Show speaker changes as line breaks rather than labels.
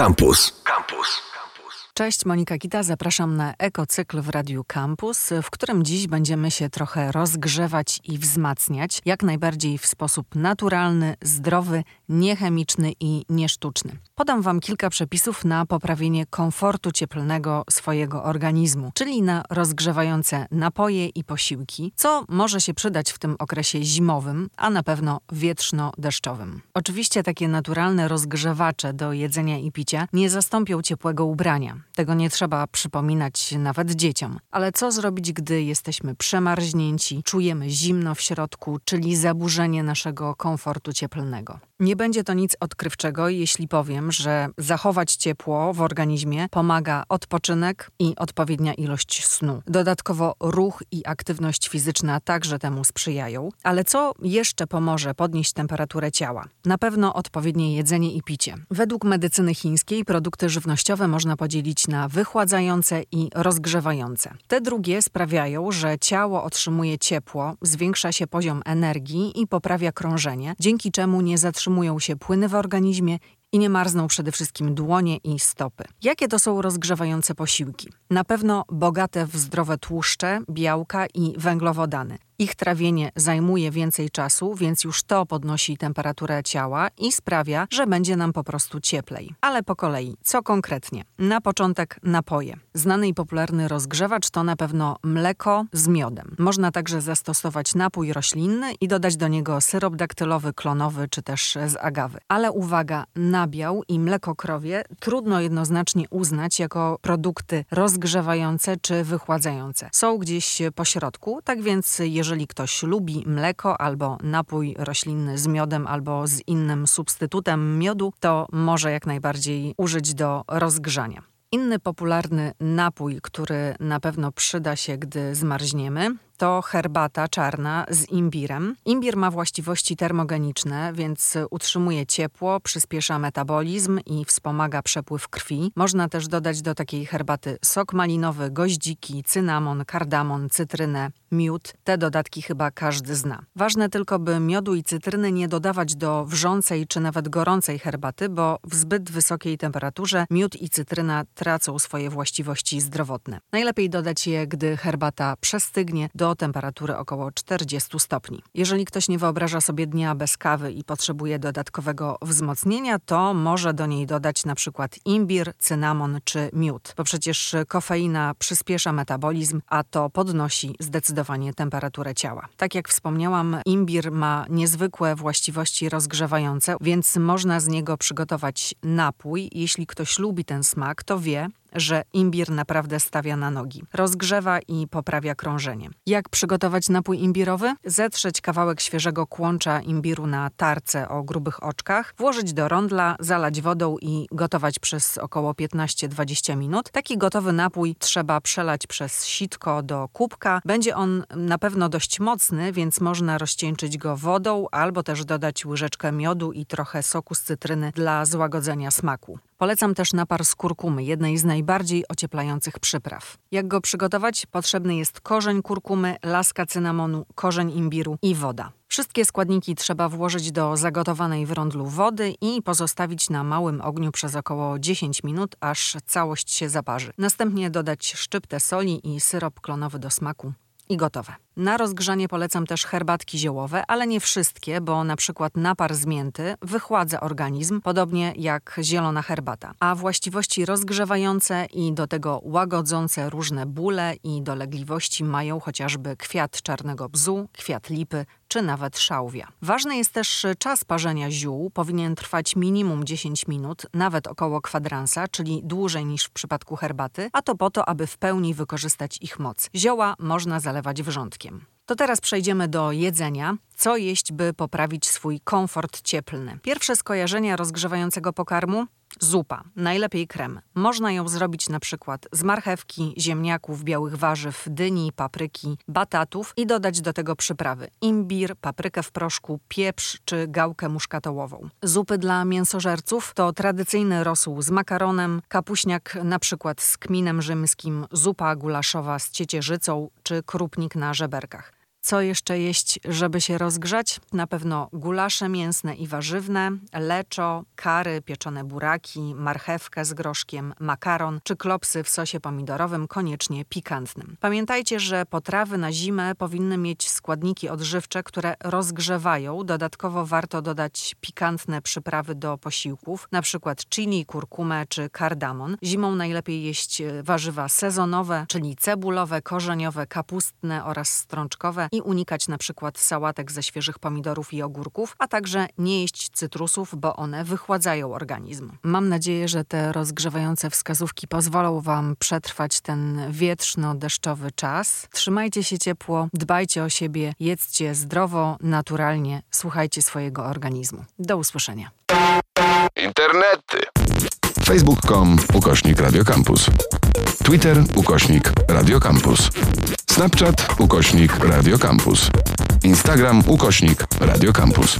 Campus. Campus.
Cześć, Monika Kita, zapraszam na ekocykl w Radiu Campus, w którym dziś będziemy się trochę rozgrzewać i wzmacniać, jak najbardziej w sposób naturalny, zdrowy, niechemiczny i niesztuczny. Podam Wam kilka przepisów na poprawienie komfortu cieplnego swojego organizmu, czyli na rozgrzewające napoje i posiłki, co może się przydać w tym okresie zimowym, a na pewno wietrzno-deszczowym. Oczywiście takie naturalne rozgrzewacze do jedzenia i picia nie zastąpią ciepłego ubrania. Tego nie trzeba przypominać nawet dzieciom. Ale co zrobić, gdy jesteśmy przemarznięci, czujemy zimno w środku, czyli zaburzenie naszego komfortu cieplnego? Nie będzie to nic odkrywczego, jeśli powiem, że zachować ciepło w organizmie pomaga odpoczynek i odpowiednia ilość snu. Dodatkowo ruch i aktywność fizyczna także temu sprzyjają. Ale co jeszcze pomoże podnieść temperaturę ciała? Na pewno odpowiednie jedzenie i picie. Według medycyny chińskiej produkty żywnościowe można podzielić na wychładzające i rozgrzewające. Te drugie sprawiają, że ciało otrzymuje ciepło, zwiększa się poziom energii i poprawia krążenie, dzięki czemu nie zatrzymują się płyny w organizmie i nie marzną przede wszystkim dłonie i stopy. Jakie to są rozgrzewające posiłki? Na pewno bogate w zdrowe tłuszcze, białka i węglowodany. Ich trawienie zajmuje więcej czasu, więc już to podnosi temperaturę ciała i sprawia, że będzie nam po prostu cieplej. Ale po kolei, co konkretnie? Na początek napoje. Znany i popularny rozgrzewacz to na pewno mleko z miodem. Można także zastosować napój roślinny i dodać do niego syrop daktylowy, klonowy czy też z agawy. Ale uwaga, nabiał i mleko krowie trudno jednoznacznie uznać jako produkty rozgrzewające czy wychładzające. Są gdzieś po środku, tak więc jeżeli jeżeli ktoś lubi mleko albo napój roślinny z miodem albo z innym substytutem miodu, to może jak najbardziej użyć do rozgrzania. Inny popularny napój, który na pewno przyda się, gdy zmarzniemy, to herbata czarna z imbirem. Imbir ma właściwości termogeniczne, więc utrzymuje ciepło, przyspiesza metabolizm i wspomaga przepływ krwi. Można też dodać do takiej herbaty sok malinowy, goździki, cynamon, kardamon, cytrynę, miód. Te dodatki chyba każdy zna. Ważne tylko, by miodu i cytryny nie dodawać do wrzącej czy nawet gorącej herbaty, bo w zbyt wysokiej temperaturze miód i cytryna tracą swoje właściwości zdrowotne. Najlepiej dodać je, gdy herbata przestygnie do temperatury około 40 stopni. Jeżeli ktoś nie wyobraża sobie dnia bez kawy i potrzebuje dodatkowego wzmocnienia, to może do niej dodać na przykład imbir, cynamon czy miód, bo przecież kofeina przyspiesza metabolizm, a to podnosi zdecydowanie temperaturę ciała. Tak jak wspomniałam, imbir ma niezwykłe właściwości rozgrzewające, więc można z niego przygotować napój. Jeśli ktoś lubi ten smak, to wie, że imbir naprawdę stawia na nogi. Rozgrzewa i poprawia krążenie. Jak przygotować napój imbirowy? Zetrzeć kawałek świeżego kłącza imbiru na tarce o grubych oczkach, włożyć do rondla, zalać wodą i gotować przez około 15-20 minut. Taki gotowy napój trzeba przelać przez sitko do kubka. Będzie on na pewno dość mocny, więc można rozcieńczyć go wodą albo też dodać łyżeczkę miodu i trochę soku z cytryny dla złagodzenia smaku. Polecam też napar z kurkumy, jednej z najbardziej ocieplających przypraw. Jak go przygotować? Potrzebny jest korzeń kurkumy, laska cynamonu, korzeń imbiru i woda. Wszystkie składniki trzeba włożyć do zagotowanej w rondlu wody i pozostawić na małym ogniu przez około 10 minut, aż całość się zaparzy. Następnie dodać szczyptę soli i syrop klonowy do smaku i gotowe. Na rozgrzanie polecam też herbatki ziołowe, ale nie wszystkie, bo na przykład napar z mięty wychładza organizm, podobnie jak zielona herbata. A właściwości rozgrzewające i do tego łagodzące różne bóle i dolegliwości mają chociażby kwiat czarnego bzu, kwiat lipy czy nawet szałwia. Ważny jest też czas parzenia ziół. Powinien trwać minimum 10 minut, nawet około kwadransa, czyli dłużej niż w przypadku herbaty, a to po to, aby w pełni wykorzystać ich moc. Zioła można zalewać wrzątkiem. To teraz przejdziemy do jedzenia. Co jeść, by poprawić swój komfort cieplny? Pierwsze skojarzenia rozgrzewającego pokarmu Zupa, najlepiej krem. Można ją zrobić na przykład z marchewki, ziemniaków, białych warzyw, dyni, papryki, batatów i dodać do tego przyprawy: imbir, paprykę w proszku, pieprz czy gałkę muszkatołową. Zupy dla mięsożerców to tradycyjny rosół z makaronem, kapuśniak na przykład z kminem rzymskim, zupa gulaszowa z ciecierzycą czy krupnik na żeberkach. Co jeszcze jeść, żeby się rozgrzać? Na pewno gulasze mięsne i warzywne, leczo, kary, pieczone buraki, marchewkę z groszkiem, makaron czy klopsy w sosie pomidorowym, koniecznie pikantnym. Pamiętajcie, że potrawy na zimę powinny mieć składniki odżywcze, które rozgrzewają. Dodatkowo warto dodać pikantne przyprawy do posiłków, przykład chili, kurkumę czy kardamon. Zimą najlepiej jeść e, warzywa sezonowe, czyli cebulowe, korzeniowe, kapustne oraz strączkowe i unikać na przykład sałatek ze świeżych pomidorów i ogórków, a także nie jeść cytrusów, bo one wychładzają organizm. Mam nadzieję, że te rozgrzewające wskazówki pozwolą Wam przetrwać ten wietrzno-deszczowy czas. Trzymajcie się ciepło, dbajcie o siebie, jedzcie zdrowo, naturalnie, słuchajcie swojego organizmu. Do usłyszenia.
Internety. Facebook.com ukośnik Radiocampus. Twitter ukośnik Radiocampus. Snapchat ukośnik Radiocampus. Instagram ukośnik Radiocampus.